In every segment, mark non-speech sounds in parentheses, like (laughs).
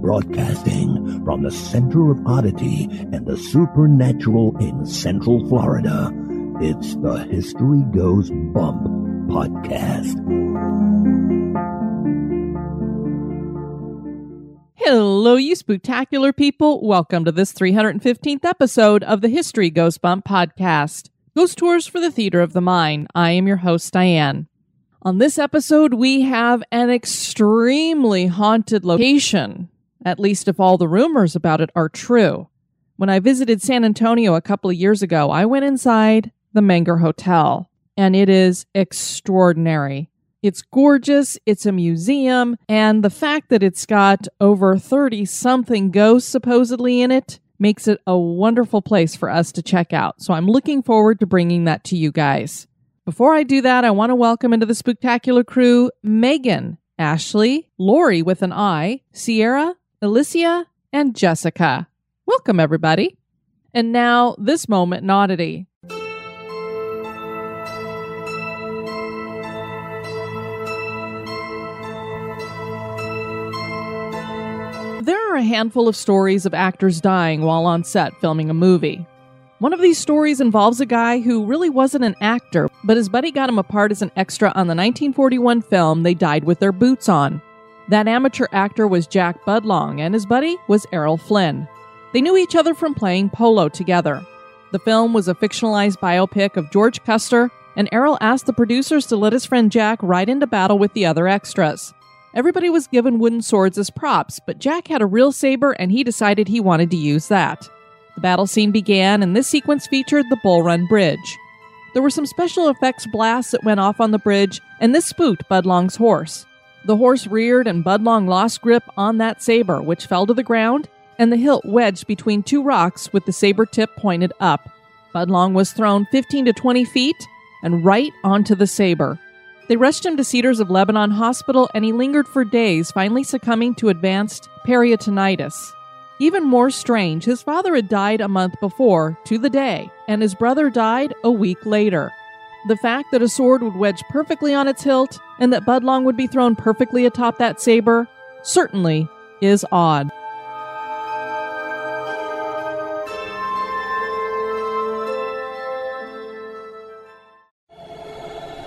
Broadcasting from the center of oddity and the supernatural in Central Florida, it's the History Goes Bump podcast. Hello, you spectacular people. Welcome to this 315th episode of the History Goes Bump podcast. Ghost Tours for the Theater of the Mind. I am your host, Diane. On this episode, we have an extremely haunted location, at least if all the rumors about it are true. When I visited San Antonio a couple of years ago, I went inside the Menger Hotel, and it is extraordinary. It's gorgeous, it's a museum, and the fact that it's got over 30 something ghosts supposedly in it makes it a wonderful place for us to check out. So I'm looking forward to bringing that to you guys. Before I do that, I want to welcome into the spectacular crew Megan, Ashley, Lori with an I, Sierra, Alicia, and Jessica. Welcome, everybody. And now, this moment in oddity. There are a handful of stories of actors dying while on set filming a movie. One of these stories involves a guy who really wasn't an actor, but his buddy got him a part as an extra on the 1941 film They Died with Their Boots On. That amateur actor was Jack Budlong, and his buddy was Errol Flynn. They knew each other from playing polo together. The film was a fictionalized biopic of George Custer, and Errol asked the producers to let his friend Jack ride into battle with the other extras. Everybody was given wooden swords as props, but Jack had a real saber and he decided he wanted to use that. The battle scene began, and this sequence featured the Bull Run Bridge. There were some special effects blasts that went off on the bridge, and this spooked Budlong's horse. The horse reared, and Budlong lost grip on that saber, which fell to the ground, and the hilt wedged between two rocks with the saber tip pointed up. Budlong was thrown 15 to 20 feet and right onto the saber. They rushed him to Cedars of Lebanon Hospital, and he lingered for days, finally succumbing to advanced peritonitis. Even more strange, his father had died a month before, to the day, and his brother died a week later. The fact that a sword would wedge perfectly on its hilt and that Budlong would be thrown perfectly atop that saber certainly is odd.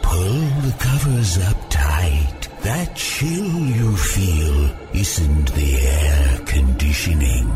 Pull the covers up tight. That chill you feel isn't the air conditioning.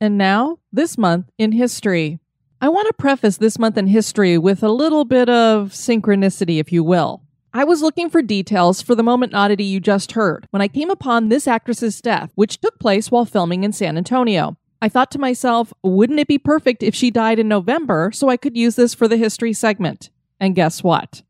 And now, this month in history. I want to preface this month in history with a little bit of synchronicity, if you will. I was looking for details for the moment oddity you just heard when I came upon this actress's death, which took place while filming in San Antonio. I thought to myself, wouldn't it be perfect if she died in November so I could use this for the history segment? And guess what?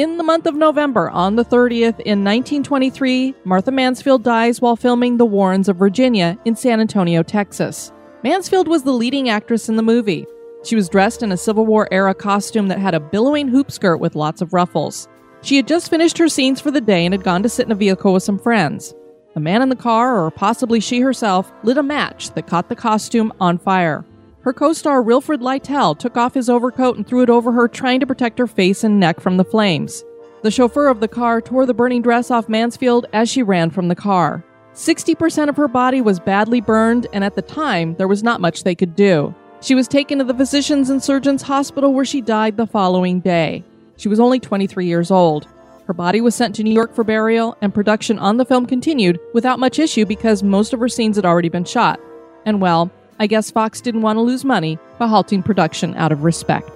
In the month of November, on the 30th in 1923, Martha Mansfield dies while filming The Warrens of Virginia in San Antonio, Texas. Mansfield was the leading actress in the movie. She was dressed in a Civil War era costume that had a billowing hoop skirt with lots of ruffles. She had just finished her scenes for the day and had gone to sit in a vehicle with some friends. A man in the car, or possibly she herself, lit a match that caught the costume on fire. Her co star Wilfred Lytell took off his overcoat and threw it over her, trying to protect her face and neck from the flames. The chauffeur of the car tore the burning dress off Mansfield as she ran from the car. 60% of her body was badly burned, and at the time, there was not much they could do. She was taken to the Physicians and Surgeons Hospital where she died the following day. She was only 23 years old. Her body was sent to New York for burial, and production on the film continued without much issue because most of her scenes had already been shot. And well, I guess Fox didn't want to lose money by halting production out of respect.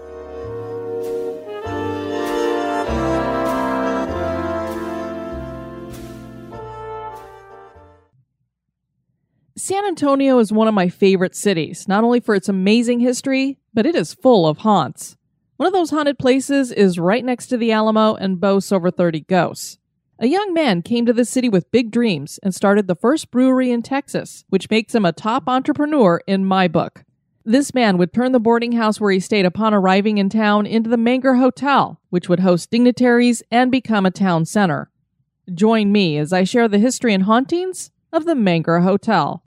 San Antonio is one of my favorite cities, not only for its amazing history, but it is full of haunts. One of those haunted places is right next to the Alamo and boasts over 30 ghosts. A young man came to the city with big dreams and started the first brewery in Texas, which makes him a top entrepreneur in my book. This man would turn the boarding house where he stayed upon arriving in town into the Menger Hotel, which would host dignitaries and become a town center. Join me as I share the history and hauntings of the Menger Hotel.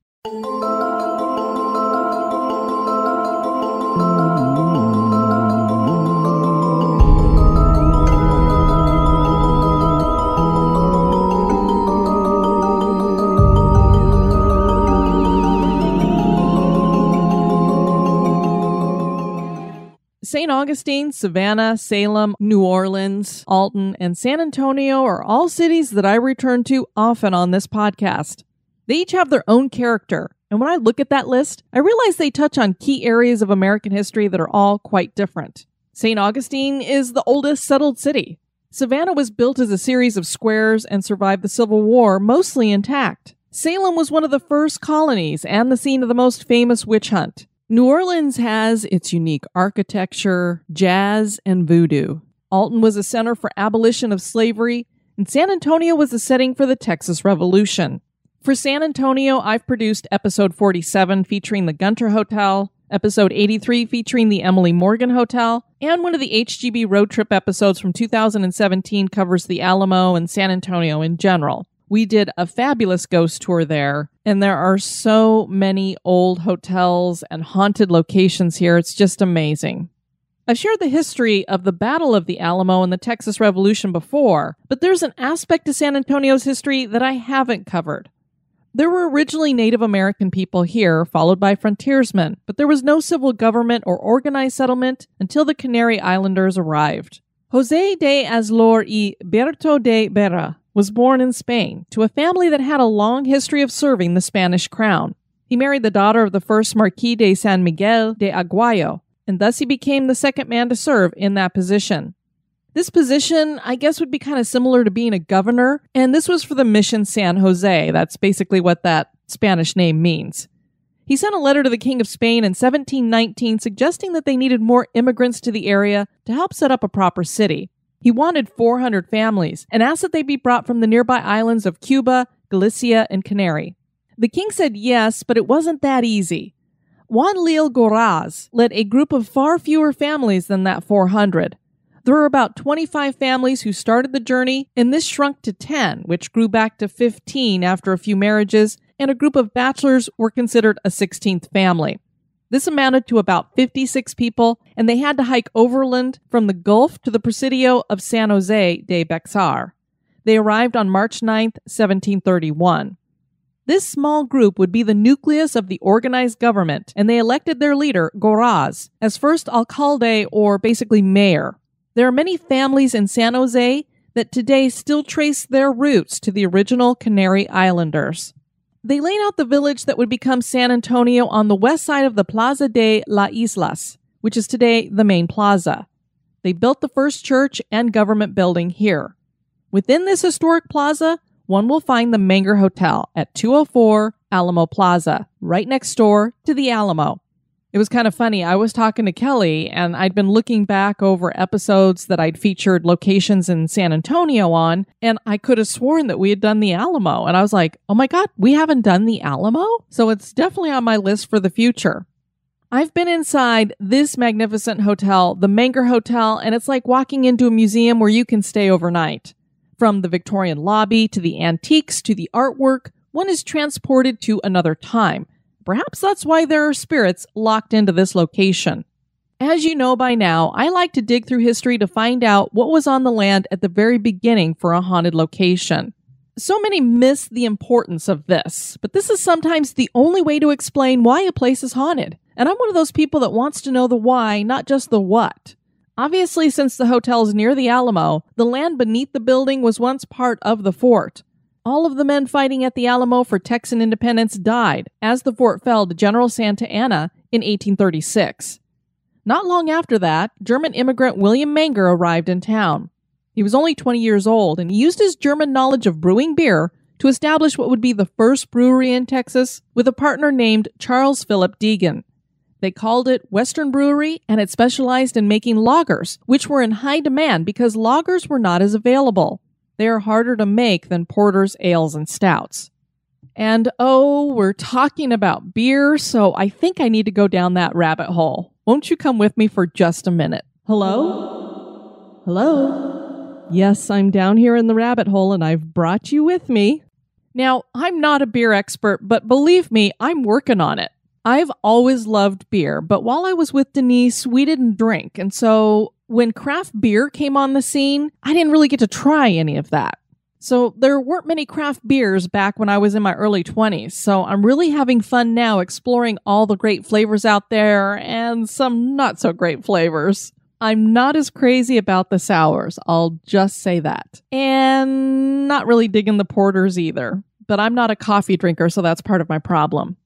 St. Augustine, Savannah, Salem, New Orleans, Alton, and San Antonio are all cities that I return to often on this podcast. They each have their own character, and when I look at that list, I realize they touch on key areas of American history that are all quite different. St. Augustine is the oldest settled city. Savannah was built as a series of squares and survived the Civil War mostly intact. Salem was one of the first colonies and the scene of the most famous witch hunt. New Orleans has its unique architecture, jazz, and voodoo. Alton was a center for abolition of slavery, and San Antonio was a setting for the Texas Revolution. For San Antonio, I've produced episode 47 featuring the Gunter Hotel, episode 83 featuring the Emily Morgan Hotel, and one of the HGB road trip episodes from 2017 covers the Alamo and San Antonio in general. We did a fabulous ghost tour there, and there are so many old hotels and haunted locations here. It's just amazing. I've shared the history of the Battle of the Alamo and the Texas Revolution before, but there's an aspect to San Antonio's history that I haven't covered. There were originally Native American people here, followed by frontiersmen, but there was no civil government or organized settlement until the Canary Islanders arrived. Jose de Azlor y Berto de Berra was born in Spain to a family that had a long history of serving the Spanish crown. He married the daughter of the first Marquis de San Miguel de Aguayo, and thus he became the second man to serve in that position. This position, I guess, would be kind of similar to being a governor, and this was for the Mission San Jose. That's basically what that Spanish name means. He sent a letter to the King of Spain in 1719 suggesting that they needed more immigrants to the area to help set up a proper city. He wanted 400 families and asked that they be brought from the nearby islands of Cuba, Galicia, and Canary. The king said yes, but it wasn't that easy. Juan Leal Goraz led a group of far fewer families than that 400. There were about 25 families who started the journey, and this shrunk to 10, which grew back to 15 after a few marriages, and a group of bachelors were considered a 16th family. This amounted to about 56 people, and they had to hike overland from the Gulf to the Presidio of San Jose de Bexar. They arrived on March 9, 1731. This small group would be the nucleus of the organized government, and they elected their leader, Goraz, as first alcalde or basically mayor. There are many families in San Jose that today still trace their roots to the original Canary Islanders. They laid out the village that would become San Antonio on the west side of the Plaza de las Islas, which is today the main plaza. They built the first church and government building here. Within this historic plaza, one will find the Menger Hotel at 204 Alamo Plaza, right next door to the Alamo. It was kind of funny. I was talking to Kelly and I'd been looking back over episodes that I'd featured locations in San Antonio on, and I could have sworn that we had done the Alamo. And I was like, oh my God, we haven't done the Alamo? So it's definitely on my list for the future. I've been inside this magnificent hotel, the Menger Hotel, and it's like walking into a museum where you can stay overnight. From the Victorian lobby to the antiques to the artwork, one is transported to another time Perhaps that's why there are spirits locked into this location. As you know by now, I like to dig through history to find out what was on the land at the very beginning for a haunted location. So many miss the importance of this, but this is sometimes the only way to explain why a place is haunted. And I'm one of those people that wants to know the why, not just the what. Obviously, since the hotel is near the Alamo, the land beneath the building was once part of the fort. All of the men fighting at the Alamo for Texan independence died as the fort fell to General Santa Anna in 1836. Not long after that, German immigrant William Menger arrived in town. He was only 20 years old and used his German knowledge of brewing beer to establish what would be the first brewery in Texas with a partner named Charles Philip Degen. They called it Western Brewery and it specialized in making lagers, which were in high demand because lagers were not as available. They are harder to make than porters, ales, and stouts. And oh, we're talking about beer, so I think I need to go down that rabbit hole. Won't you come with me for just a minute? Hello? Hello? Yes, I'm down here in the rabbit hole and I've brought you with me. Now, I'm not a beer expert, but believe me, I'm working on it. I've always loved beer, but while I was with Denise, we didn't drink. And so when craft beer came on the scene, I didn't really get to try any of that. So there weren't many craft beers back when I was in my early 20s. So I'm really having fun now exploring all the great flavors out there and some not so great flavors. I'm not as crazy about the sours, I'll just say that. And not really digging the porters either. But I'm not a coffee drinker, so that's part of my problem.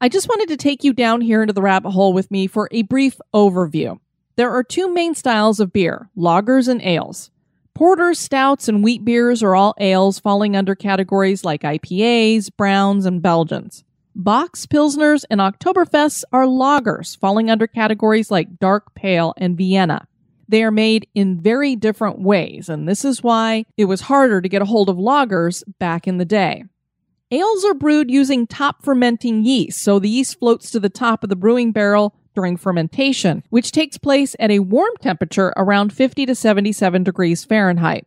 I just wanted to take you down here into the rabbit hole with me for a brief overview. There are two main styles of beer lagers and ales. Porters, stouts, and wheat beers are all ales falling under categories like IPAs, browns, and Belgians. Bocks, Pilsners, and Oktoberfests are lagers falling under categories like dark, pale, and Vienna. They are made in very different ways, and this is why it was harder to get a hold of lagers back in the day. Ales are brewed using top fermenting yeast, so the yeast floats to the top of the brewing barrel during fermentation, which takes place at a warm temperature around 50 to 77 degrees Fahrenheit.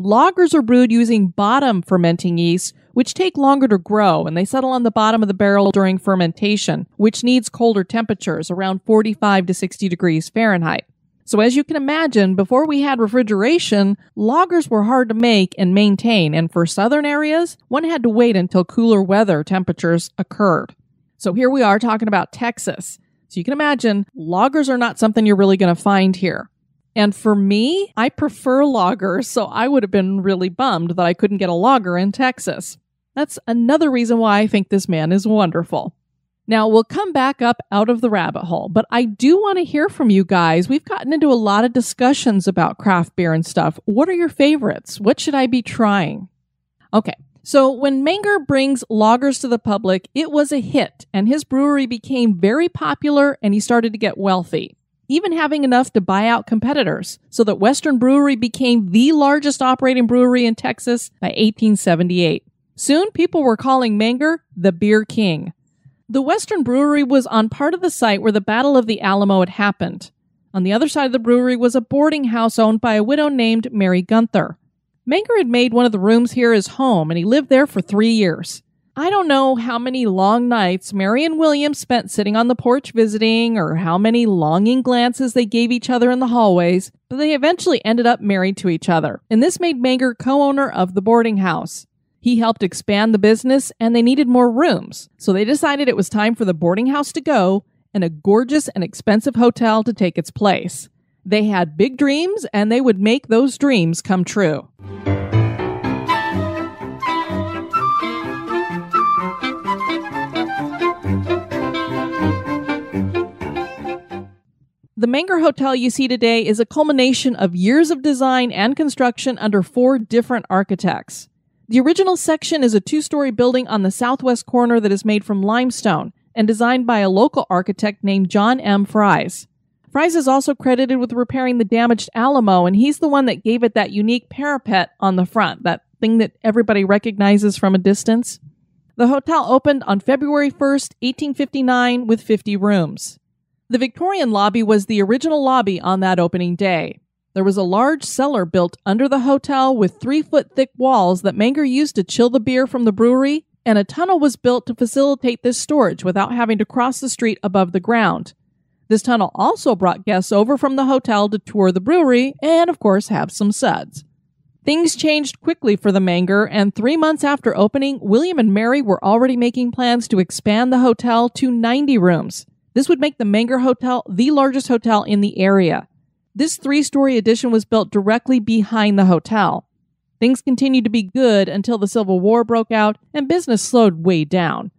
Lagers are brewed using bottom fermenting yeast, which take longer to grow and they settle on the bottom of the barrel during fermentation, which needs colder temperatures around 45 to 60 degrees Fahrenheit. So, as you can imagine, before we had refrigeration, lagers were hard to make and maintain, and for southern areas, one had to wait until cooler weather temperatures occurred. So, here we are talking about Texas. So, you can imagine lagers are not something you're really going to find here. And for me, I prefer lagers, so I would have been really bummed that I couldn't get a lager in Texas. That's another reason why I think this man is wonderful. Now, we'll come back up out of the rabbit hole, but I do want to hear from you guys. We've gotten into a lot of discussions about craft beer and stuff. What are your favorites? What should I be trying? Okay, so when Menger brings lagers to the public, it was a hit, and his brewery became very popular and he started to get wealthy, even having enough to buy out competitors, so that Western Brewery became the largest operating brewery in Texas by 1878. Soon, people were calling Menger the Beer King. The Western Brewery was on part of the site where the Battle of the Alamo had happened. On the other side of the brewery was a boarding house owned by a widow named Mary Gunther. Menger had made one of the rooms here his home, and he lived there for three years. I don't know how many long nights Mary and William spent sitting on the porch visiting, or how many longing glances they gave each other in the hallways, but they eventually ended up married to each other, and this made Menger co owner of the boarding house. He helped expand the business and they needed more rooms. So they decided it was time for the boarding house to go and a gorgeous and expensive hotel to take its place. They had big dreams and they would make those dreams come true. The Menger Hotel you see today is a culmination of years of design and construction under four different architects. The original section is a two story building on the southwest corner that is made from limestone and designed by a local architect named John M. Fries. Fries is also credited with repairing the damaged Alamo, and he's the one that gave it that unique parapet on the front, that thing that everybody recognizes from a distance. The hotel opened on February 1st, 1859, with 50 rooms. The Victorian lobby was the original lobby on that opening day. There was a large cellar built under the hotel with three foot thick walls that Menger used to chill the beer from the brewery, and a tunnel was built to facilitate this storage without having to cross the street above the ground. This tunnel also brought guests over from the hotel to tour the brewery and, of course, have some suds. Things changed quickly for the Menger, and three months after opening, William and Mary were already making plans to expand the hotel to 90 rooms. This would make the Menger Hotel the largest hotel in the area. This three story addition was built directly behind the hotel. Things continued to be good until the Civil War broke out and business slowed way down.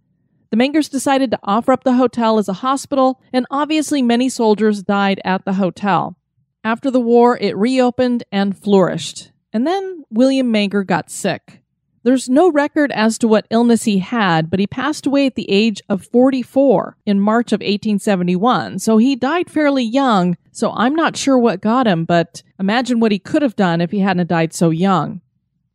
The Mengers decided to offer up the hotel as a hospital, and obviously many soldiers died at the hotel. After the war, it reopened and flourished. And then William Menger got sick. There's no record as to what illness he had, but he passed away at the age of 44 in March of 1871. So he died fairly young, so I'm not sure what got him, but imagine what he could have done if he hadn't died so young.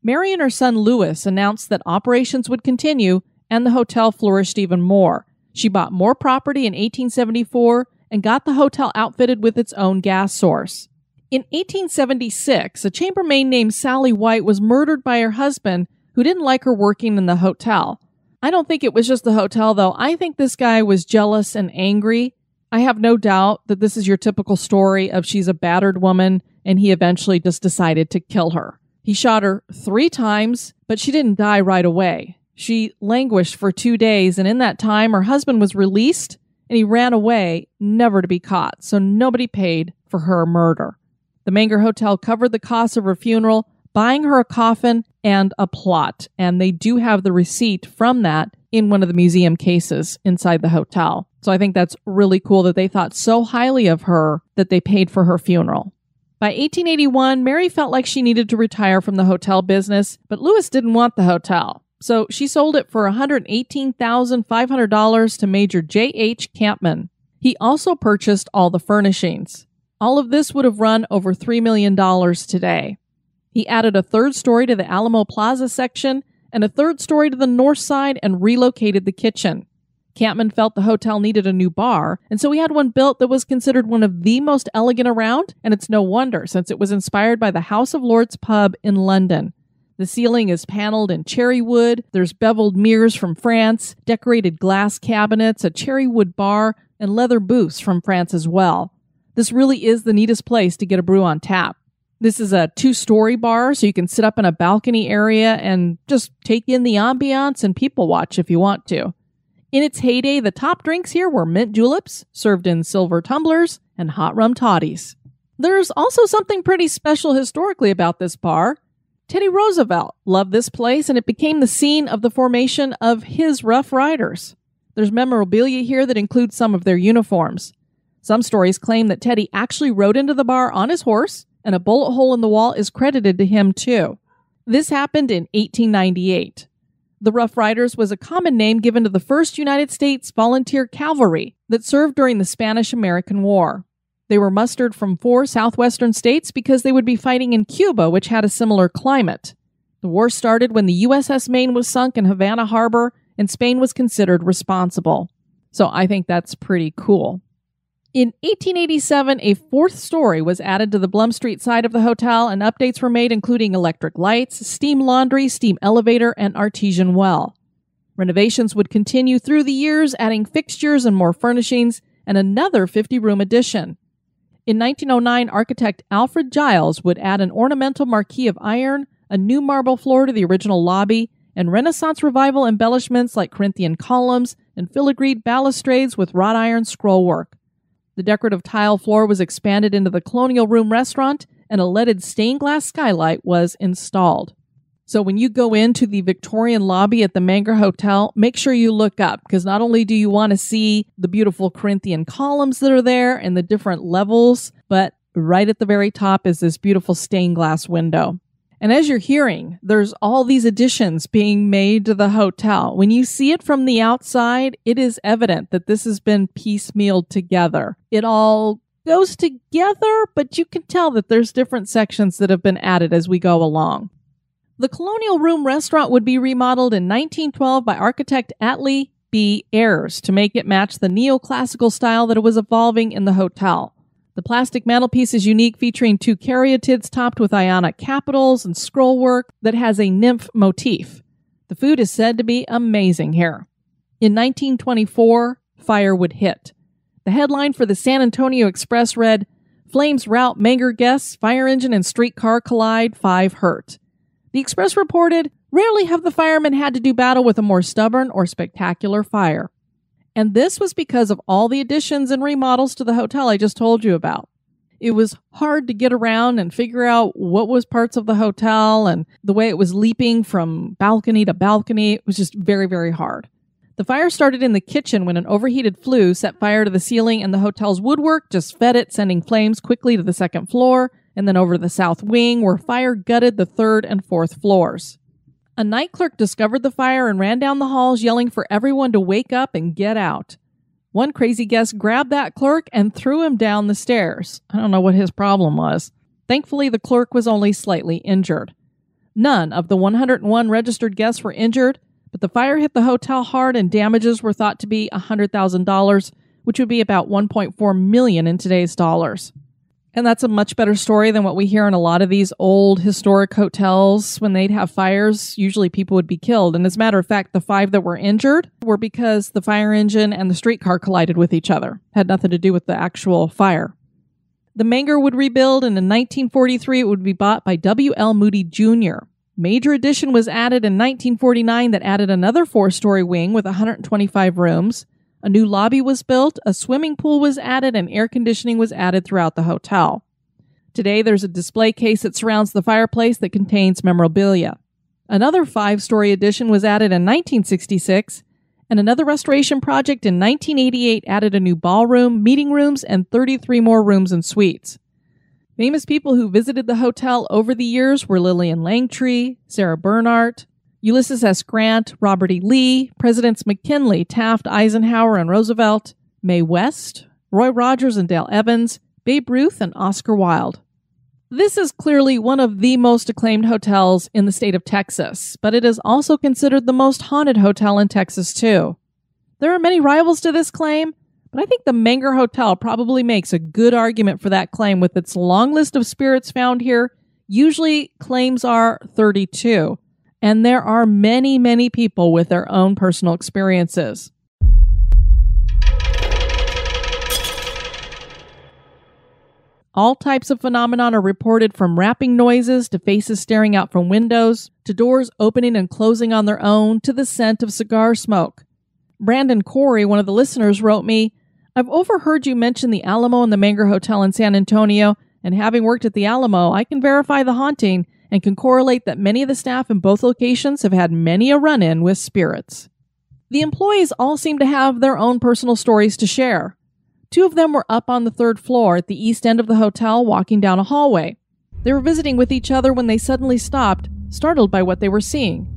Mary and her son Louis announced that operations would continue and the hotel flourished even more. She bought more property in 1874 and got the hotel outfitted with its own gas source. In 1876, a chambermaid named Sally White was murdered by her husband, who didn't like her working in the hotel. I don't think it was just the hotel, though. I think this guy was jealous and angry. I have no doubt that this is your typical story of she's a battered woman and he eventually just decided to kill her. He shot her three times, but she didn't die right away. She languished for two days, and in that time, her husband was released and he ran away, never to be caught, so nobody paid for her murder. The Menger Hotel covered the cost of her funeral, buying her a coffin and a plot. And they do have the receipt from that in one of the museum cases inside the hotel. So I think that's really cool that they thought so highly of her that they paid for her funeral. By 1881, Mary felt like she needed to retire from the hotel business, but Louis didn't want the hotel. So she sold it for $118,500 to Major J.H. Kampmann. He also purchased all the furnishings. All of this would have run over $3 million today. He added a third story to the Alamo Plaza section and a third story to the north side and relocated the kitchen. Kampmann felt the hotel needed a new bar, and so he had one built that was considered one of the most elegant around, and it's no wonder since it was inspired by the House of Lords pub in London. The ceiling is paneled in cherry wood, there's beveled mirrors from France, decorated glass cabinets, a cherry wood bar, and leather booths from France as well. This really is the neatest place to get a brew on tap. This is a two story bar, so you can sit up in a balcony area and just take in the ambiance and people watch if you want to. In its heyday, the top drinks here were mint juleps, served in silver tumblers, and hot rum toddies. There's also something pretty special historically about this bar. Teddy Roosevelt loved this place, and it became the scene of the formation of his Rough Riders. There's memorabilia here that includes some of their uniforms. Some stories claim that Teddy actually rode into the bar on his horse, and a bullet hole in the wall is credited to him too. This happened in 1898. The Rough Riders was a common name given to the 1st United States Volunteer Cavalry that served during the Spanish American War. They were mustered from four southwestern states because they would be fighting in Cuba, which had a similar climate. The war started when the USS Maine was sunk in Havana Harbor and Spain was considered responsible. So I think that's pretty cool. In 1887, a fourth story was added to the Blum Street side of the hotel, and updates were made, including electric lights, steam laundry, steam elevator, and artesian well. Renovations would continue through the years, adding fixtures and more furnishings, and another 50 room addition. In 1909, architect Alfred Giles would add an ornamental marquee of iron, a new marble floor to the original lobby, and Renaissance revival embellishments like Corinthian columns and filigreed balustrades with wrought iron scrollwork. The decorative tile floor was expanded into the Colonial Room restaurant, and a leaded stained glass skylight was installed. So when you go into the Victorian lobby at the Menger Hotel, make sure you look up because not only do you want to see the beautiful Corinthian columns that are there and the different levels, but right at the very top is this beautiful stained glass window. And as you're hearing, there's all these additions being made to the hotel. When you see it from the outside, it is evident that this has been piecemealed together. It all goes together, but you can tell that there's different sections that have been added as we go along. The Colonial Room restaurant would be remodeled in 1912 by architect Atlee B. Ayres to make it match the neoclassical style that it was evolving in the hotel. The plastic mantelpiece is unique, featuring two caryatids topped with ionic capitals and scrollwork that has a nymph motif. The food is said to be amazing here. In 1924, fire would hit. The headline for the San Antonio Express read, Flames rout Menger guests, fire engine and streetcar collide, five hurt. The Express reported, Rarely have the firemen had to do battle with a more stubborn or spectacular fire. And this was because of all the additions and remodels to the hotel I just told you about. It was hard to get around and figure out what was parts of the hotel and the way it was leaping from balcony to balcony. It was just very, very hard. The fire started in the kitchen when an overheated flue set fire to the ceiling, and the hotel's woodwork just fed it, sending flames quickly to the second floor and then over to the south wing, where fire gutted the third and fourth floors. A night clerk discovered the fire and ran down the halls yelling for everyone to wake up and get out. One crazy guest grabbed that clerk and threw him down the stairs. I don't know what his problem was. Thankfully, the clerk was only slightly injured. None of the 101 registered guests were injured, but the fire hit the hotel hard and damages were thought to be $100,000, which would be about 1.4 million in today's dollars. And that's a much better story than what we hear in a lot of these old historic hotels. When they'd have fires, usually people would be killed. And as a matter of fact, the five that were injured were because the fire engine and the streetcar collided with each other. Had nothing to do with the actual fire. The Menger would rebuild, and in 1943 it would be bought by W.L. Moody Jr. Major addition was added in 1949 that added another four story wing with 125 rooms. A new lobby was built, a swimming pool was added, and air conditioning was added throughout the hotel. Today, there's a display case that surrounds the fireplace that contains memorabilia. Another five story addition was added in 1966, and another restoration project in 1988 added a new ballroom, meeting rooms, and 33 more rooms and suites. Famous people who visited the hotel over the years were Lillian Langtry, Sarah Bernhardt, Ulysses S. Grant, Robert E. Lee, Presidents McKinley, Taft, Eisenhower, and Roosevelt, Mae West, Roy Rogers and Dale Evans, Babe Ruth, and Oscar Wilde. This is clearly one of the most acclaimed hotels in the state of Texas, but it is also considered the most haunted hotel in Texas, too. There are many rivals to this claim, but I think the Menger Hotel probably makes a good argument for that claim with its long list of spirits found here. Usually, claims are 32. And there are many, many people with their own personal experiences. All types of phenomenon are reported from rapping noises to faces staring out from windows to doors opening and closing on their own to the scent of cigar smoke. Brandon Corey, one of the listeners, wrote me, I've overheard you mention the Alamo and the Menger Hotel in San Antonio, and having worked at the Alamo, I can verify the haunting and can correlate that many of the staff in both locations have had many a run in with spirits. The employees all seem to have their own personal stories to share. Two of them were up on the third floor at the east end of the hotel walking down a hallway. They were visiting with each other when they suddenly stopped, startled by what they were seeing.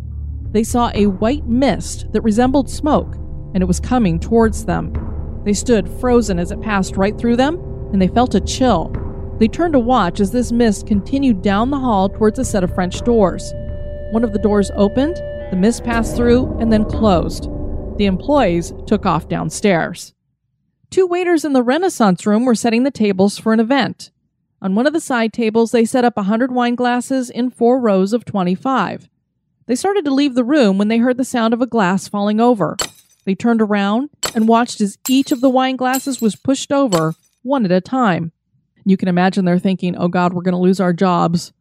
They saw a white mist that resembled smoke, and it was coming towards them. They stood frozen as it passed right through them, and they felt a chill. They turned to watch as this mist continued down the hall towards a set of French doors. One of the doors opened, the mist passed through, and then closed. The employees took off downstairs. Two waiters in the Renaissance room were setting the tables for an event. On one of the side tables, they set up a 100 wine glasses in four rows of 25. They started to leave the room when they heard the sound of a glass falling over. They turned around and watched as each of the wine glasses was pushed over, one at a time. You can imagine they're thinking, oh God, we're going to lose our jobs.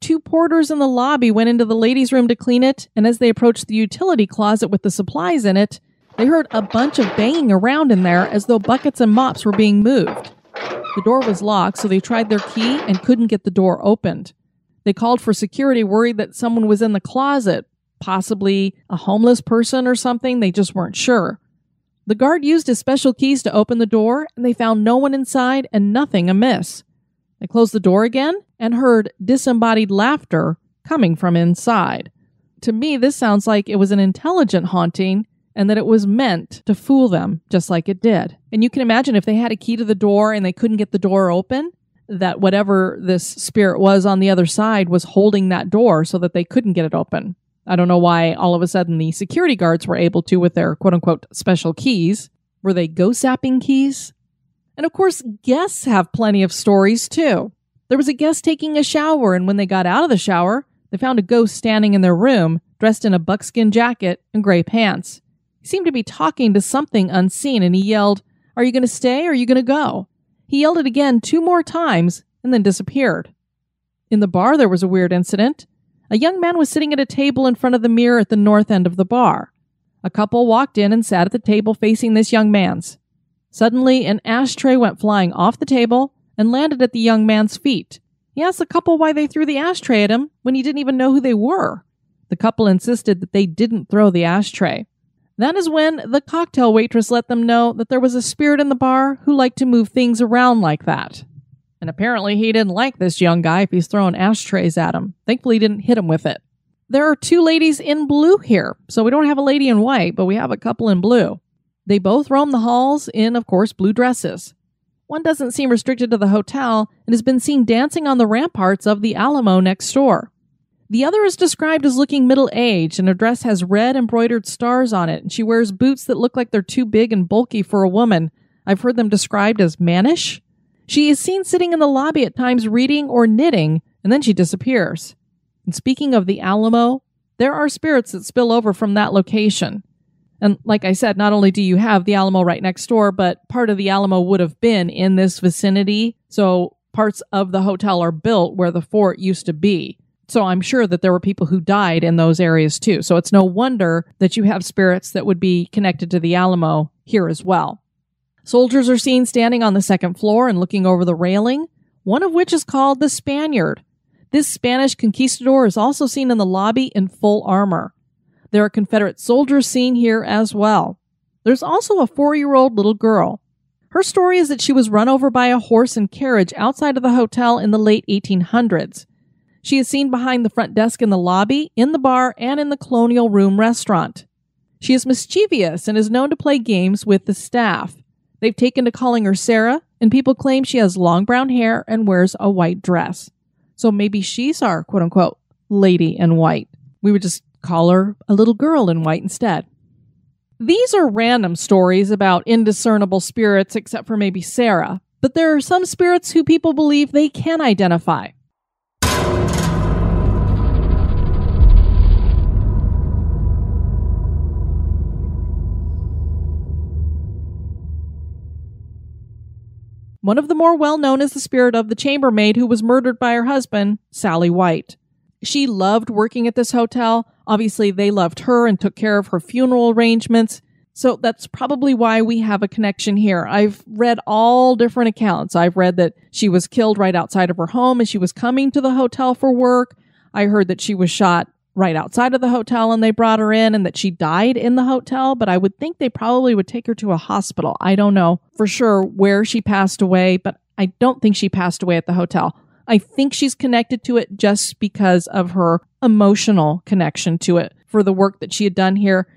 Two porters in the lobby went into the ladies' room to clean it, and as they approached the utility closet with the supplies in it, they heard a bunch of banging around in there as though buckets and mops were being moved. The door was locked, so they tried their key and couldn't get the door opened. They called for security, worried that someone was in the closet, possibly a homeless person or something. They just weren't sure. The guard used his special keys to open the door, and they found no one inside and nothing amiss. They closed the door again and heard disembodied laughter coming from inside. To me, this sounds like it was an intelligent haunting and that it was meant to fool them, just like it did. And you can imagine if they had a key to the door and they couldn't get the door open, that whatever this spirit was on the other side was holding that door so that they couldn't get it open. I don't know why all of a sudden the security guards were able to with their quote unquote special keys. Were they ghost zapping keys? And of course, guests have plenty of stories too. There was a guest taking a shower, and when they got out of the shower, they found a ghost standing in their room, dressed in a buckskin jacket and gray pants. He seemed to be talking to something unseen, and he yelled, Are you going to stay or are you going to go? He yelled it again two more times and then disappeared. In the bar, there was a weird incident. A young man was sitting at a table in front of the mirror at the north end of the bar. A couple walked in and sat at the table facing this young man's. Suddenly, an ashtray went flying off the table and landed at the young man's feet. He asked the couple why they threw the ashtray at him when he didn't even know who they were. The couple insisted that they didn't throw the ashtray. That is when the cocktail waitress let them know that there was a spirit in the bar who liked to move things around like that. And apparently he didn't like this young guy if he's throwing ashtrays at him. Thankfully he didn't hit him with it. There are two ladies in blue here. So we don't have a lady in white, but we have a couple in blue. They both roam the halls in, of course, blue dresses. One doesn't seem restricted to the hotel and has been seen dancing on the ramparts of the Alamo next door. The other is described as looking middle aged, and her dress has red embroidered stars on it, and she wears boots that look like they're too big and bulky for a woman. I've heard them described as mannish. She is seen sitting in the lobby at times reading or knitting, and then she disappears. And speaking of the Alamo, there are spirits that spill over from that location. And like I said, not only do you have the Alamo right next door, but part of the Alamo would have been in this vicinity. So parts of the hotel are built where the fort used to be. So I'm sure that there were people who died in those areas too. So it's no wonder that you have spirits that would be connected to the Alamo here as well. Soldiers are seen standing on the second floor and looking over the railing, one of which is called the Spaniard. This Spanish conquistador is also seen in the lobby in full armor. There are Confederate soldiers seen here as well. There's also a four year old little girl. Her story is that she was run over by a horse and carriage outside of the hotel in the late 1800s. She is seen behind the front desk in the lobby, in the bar, and in the Colonial Room restaurant. She is mischievous and is known to play games with the staff. They've taken to calling her Sarah, and people claim she has long brown hair and wears a white dress. So maybe she's our quote unquote lady in white. We would just call her a little girl in white instead. These are random stories about indiscernible spirits, except for maybe Sarah, but there are some spirits who people believe they can identify. One of the more well known is the spirit of the chambermaid who was murdered by her husband, Sally White. She loved working at this hotel. Obviously, they loved her and took care of her funeral arrangements. So that's probably why we have a connection here. I've read all different accounts. I've read that she was killed right outside of her home and she was coming to the hotel for work. I heard that she was shot right outside of the hotel and they brought her in and that she died in the hotel, but I would think they probably would take her to a hospital. I don't know for sure where she passed away, but I don't think she passed away at the hotel. I think she's connected to it just because of her emotional connection to it for the work that she had done here.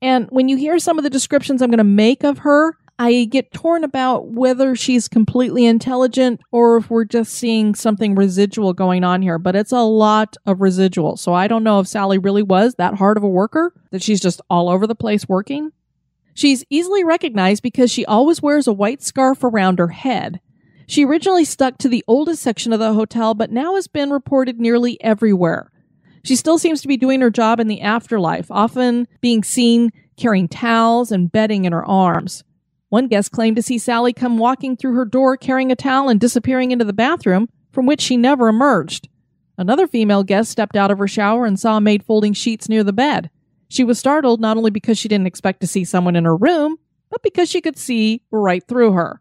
And when you hear some of the descriptions I'm going to make of her, I get torn about whether she's completely intelligent or if we're just seeing something residual going on here. But it's a lot of residual. So I don't know if Sally really was that hard of a worker, that she's just all over the place working. She's easily recognized because she always wears a white scarf around her head. She originally stuck to the oldest section of the hotel, but now has been reported nearly everywhere. She still seems to be doing her job in the afterlife, often being seen carrying towels and bedding in her arms. One guest claimed to see Sally come walking through her door carrying a towel and disappearing into the bathroom, from which she never emerged. Another female guest stepped out of her shower and saw a maid folding sheets near the bed. She was startled not only because she didn't expect to see someone in her room, but because she could see right through her.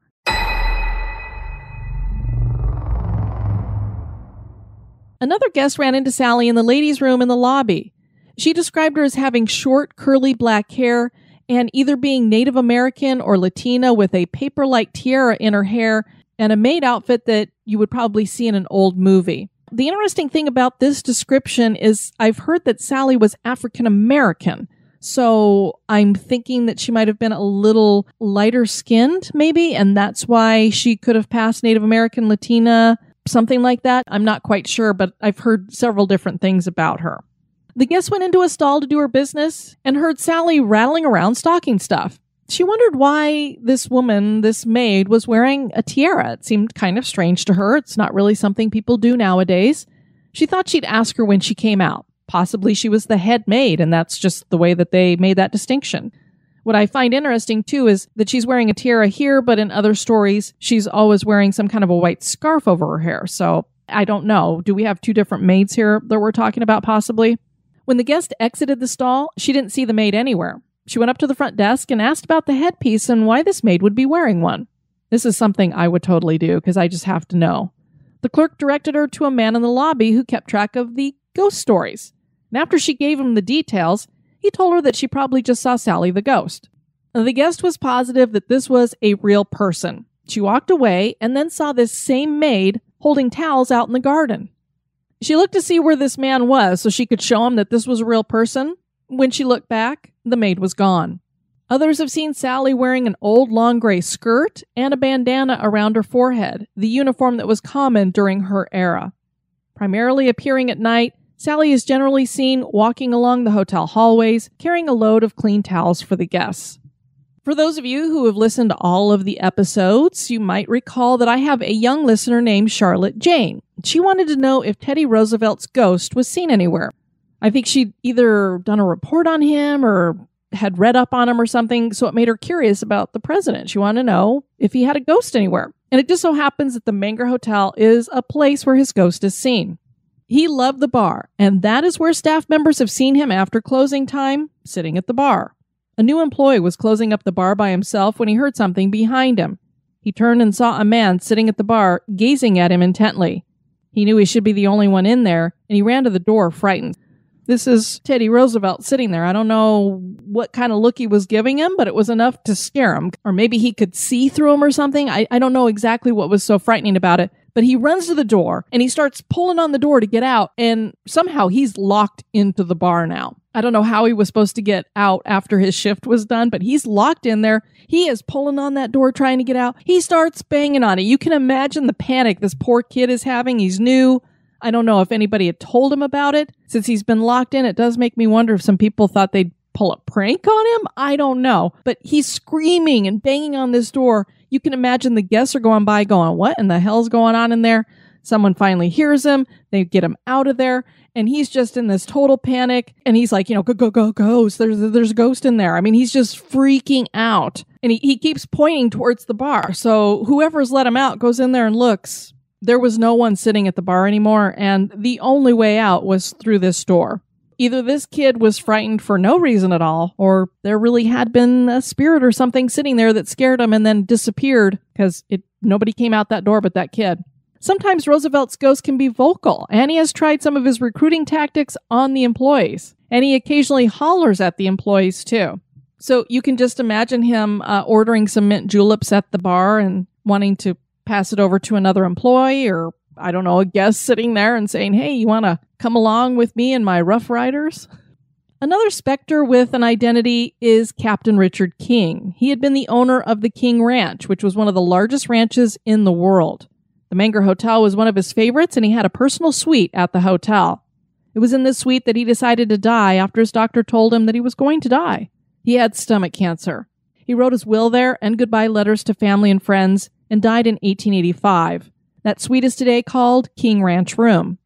Another guest ran into Sally in the ladies' room in the lobby. She described her as having short, curly black hair and either being Native American or Latina with a paper like tiara in her hair and a maid outfit that you would probably see in an old movie. The interesting thing about this description is I've heard that Sally was African American. So I'm thinking that she might have been a little lighter skinned, maybe, and that's why she could have passed Native American, Latina, something like that. I'm not quite sure, but I've heard several different things about her. The guest went into a stall to do her business and heard Sally rattling around stocking stuff. She wondered why this woman, this maid, was wearing a tiara. It seemed kind of strange to her. It's not really something people do nowadays. She thought she'd ask her when she came out. Possibly she was the head maid, and that's just the way that they made that distinction. What I find interesting too is that she's wearing a tiara here, but in other stories, she's always wearing some kind of a white scarf over her hair. So I don't know. Do we have two different maids here that we're talking about possibly? When the guest exited the stall, she didn't see the maid anywhere. She went up to the front desk and asked about the headpiece and why this maid would be wearing one. This is something I would totally do because I just have to know. The clerk directed her to a man in the lobby who kept track of the ghost stories. And after she gave him the details, he told her that she probably just saw Sally the ghost. The guest was positive that this was a real person. She walked away and then saw this same maid holding towels out in the garden. She looked to see where this man was so she could show him that this was a real person. When she looked back, the maid was gone. Others have seen Sally wearing an old long gray skirt and a bandana around her forehead, the uniform that was common during her era. Primarily appearing at night, Sally is generally seen walking along the hotel hallways, carrying a load of clean towels for the guests. For those of you who have listened to all of the episodes, you might recall that I have a young listener named Charlotte Jane. She wanted to know if Teddy Roosevelt's ghost was seen anywhere. I think she'd either done a report on him or had read up on him or something, so it made her curious about the president. She wanted to know if he had a ghost anywhere. And it just so happens that the Menger Hotel is a place where his ghost is seen. He loved the bar, and that is where staff members have seen him after closing time, sitting at the bar. A new employee was closing up the bar by himself when he heard something behind him. He turned and saw a man sitting at the bar, gazing at him intently. He knew he should be the only one in there, and he ran to the door, frightened. This is Teddy Roosevelt sitting there. I don't know what kind of look he was giving him, but it was enough to scare him. Or maybe he could see through him or something. I, I don't know exactly what was so frightening about it. But he runs to the door and he starts pulling on the door to get out, and somehow he's locked into the bar now. I don't know how he was supposed to get out after his shift was done, but he's locked in there. He is pulling on that door trying to get out. He starts banging on it. You can imagine the panic this poor kid is having. He's new. I don't know if anybody had told him about it. Since he's been locked in, it does make me wonder if some people thought they'd pull a prank on him. I don't know. But he's screaming and banging on this door you can imagine the guests are going by going, What in the hell's going on in there? Someone finally hears him. They get him out of there. And he's just in this total panic. And he's like, you know, go, go, go, ghost. There's, there's a ghost in there. I mean, he's just freaking out. And he, he keeps pointing towards the bar. So whoever's let him out goes in there and looks. There was no one sitting at the bar anymore. And the only way out was through this door. Either this kid was frightened for no reason at all, or there really had been a spirit or something sitting there that scared him and then disappeared because it nobody came out that door but that kid. Sometimes Roosevelt's ghost can be vocal, and he has tried some of his recruiting tactics on the employees. And he occasionally hollers at the employees too. So you can just imagine him uh, ordering some mint juleps at the bar and wanting to pass it over to another employee or I don't know, a guest sitting there and saying, Hey, you want to come along with me and my Rough Riders? Another specter with an identity is Captain Richard King. He had been the owner of the King Ranch, which was one of the largest ranches in the world. The Menger Hotel was one of his favorites, and he had a personal suite at the hotel. It was in this suite that he decided to die after his doctor told him that he was going to die. He had stomach cancer. He wrote his will there and goodbye letters to family and friends and died in 1885. That suite is today called King Ranch Room.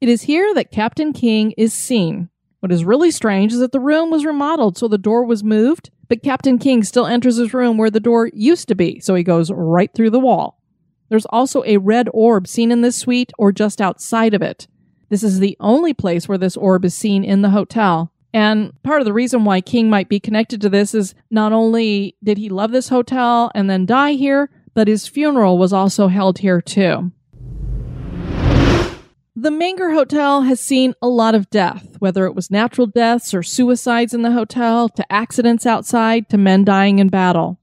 It is here that Captain King is seen. What is really strange is that the room was remodeled so the door was moved, but Captain King still enters his room where the door used to be, so he goes right through the wall. There's also a red orb seen in this suite or just outside of it. This is the only place where this orb is seen in the hotel. And part of the reason why King might be connected to this is not only did he love this hotel and then die here, but his funeral was also held here too. The Menger Hotel has seen a lot of death, whether it was natural deaths or suicides in the hotel, to accidents outside, to men dying in battle.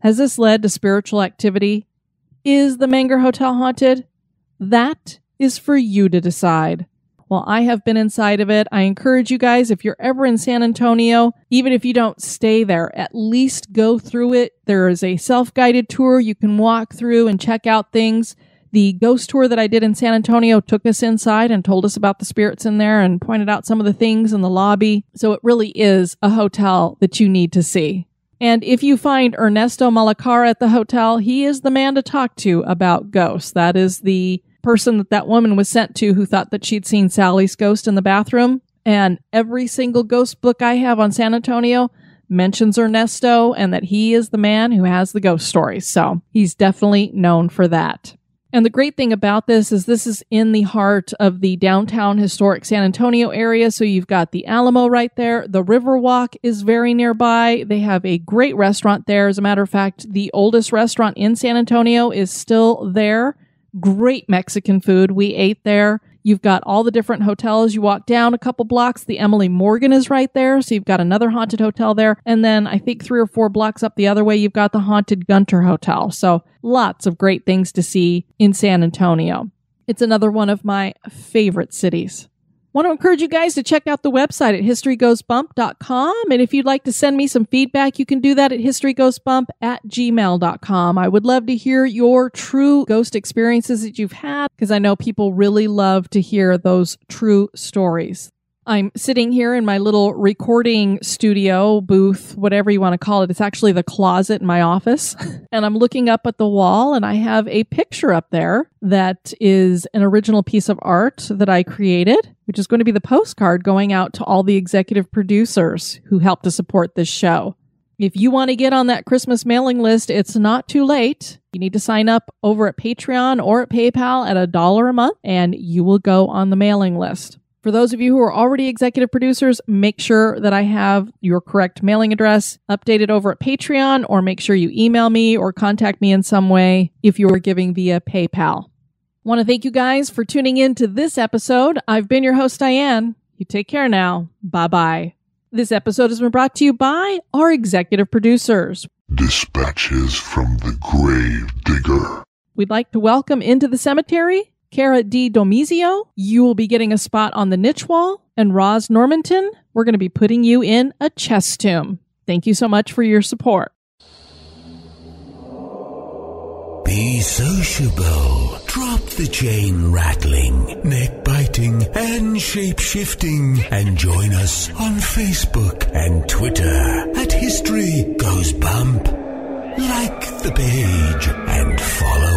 Has this led to spiritual activity? Is the Menger Hotel haunted? That is for you to decide. Well, I have been inside of it. I encourage you guys, if you're ever in San Antonio, even if you don't stay there, at least go through it. There is a self guided tour you can walk through and check out things. The ghost tour that I did in San Antonio took us inside and told us about the spirits in there and pointed out some of the things in the lobby. So it really is a hotel that you need to see. And if you find Ernesto Malacara at the hotel, he is the man to talk to about ghosts. That is the person that that woman was sent to who thought that she'd seen Sally's ghost in the bathroom. And every single ghost book I have on San Antonio mentions Ernesto and that he is the man who has the ghost stories. So he's definitely known for that. And the great thing about this is this is in the heart of the downtown historic San Antonio area. So you've got the Alamo right there. The Riverwalk is very nearby. They have a great restaurant there. As a matter of fact, the oldest restaurant in San Antonio is still there. Great Mexican food. We ate there. You've got all the different hotels. You walk down a couple blocks. The Emily Morgan is right there. So you've got another haunted hotel there. And then I think three or four blocks up the other way, you've got the haunted Gunter Hotel. So lots of great things to see in San Antonio. It's another one of my favorite cities. Want to encourage you guys to check out the website at historygoesbump.com. And if you'd like to send me some feedback, you can do that at historygoesbump at gmail.com. I would love to hear your true ghost experiences that you've had because I know people really love to hear those true stories. I'm sitting here in my little recording studio booth, whatever you want to call it. It's actually the closet in my office. (laughs) and I'm looking up at the wall and I have a picture up there that is an original piece of art that I created, which is going to be the postcard going out to all the executive producers who helped to support this show. If you want to get on that Christmas mailing list, it's not too late. You need to sign up over at Patreon or at PayPal at a dollar a month and you will go on the mailing list. For those of you who are already executive producers, make sure that I have your correct mailing address updated over at Patreon, or make sure you email me or contact me in some way if you are giving via PayPal. Want to thank you guys for tuning in to this episode. I've been your host, Diane. You take care now. Bye bye. This episode has been brought to you by our executive producers. Dispatches from the Grave Digger. We'd like to welcome into the cemetery Cara D. Domizio, you will be getting a spot on the niche wall. And Roz Normanton, we're going to be putting you in a chest tomb. Thank you so much for your support. Be sociable. Drop the chain rattling, neck biting, and shape shifting. And join us on Facebook and Twitter at History Goes Bump. Like the page and follow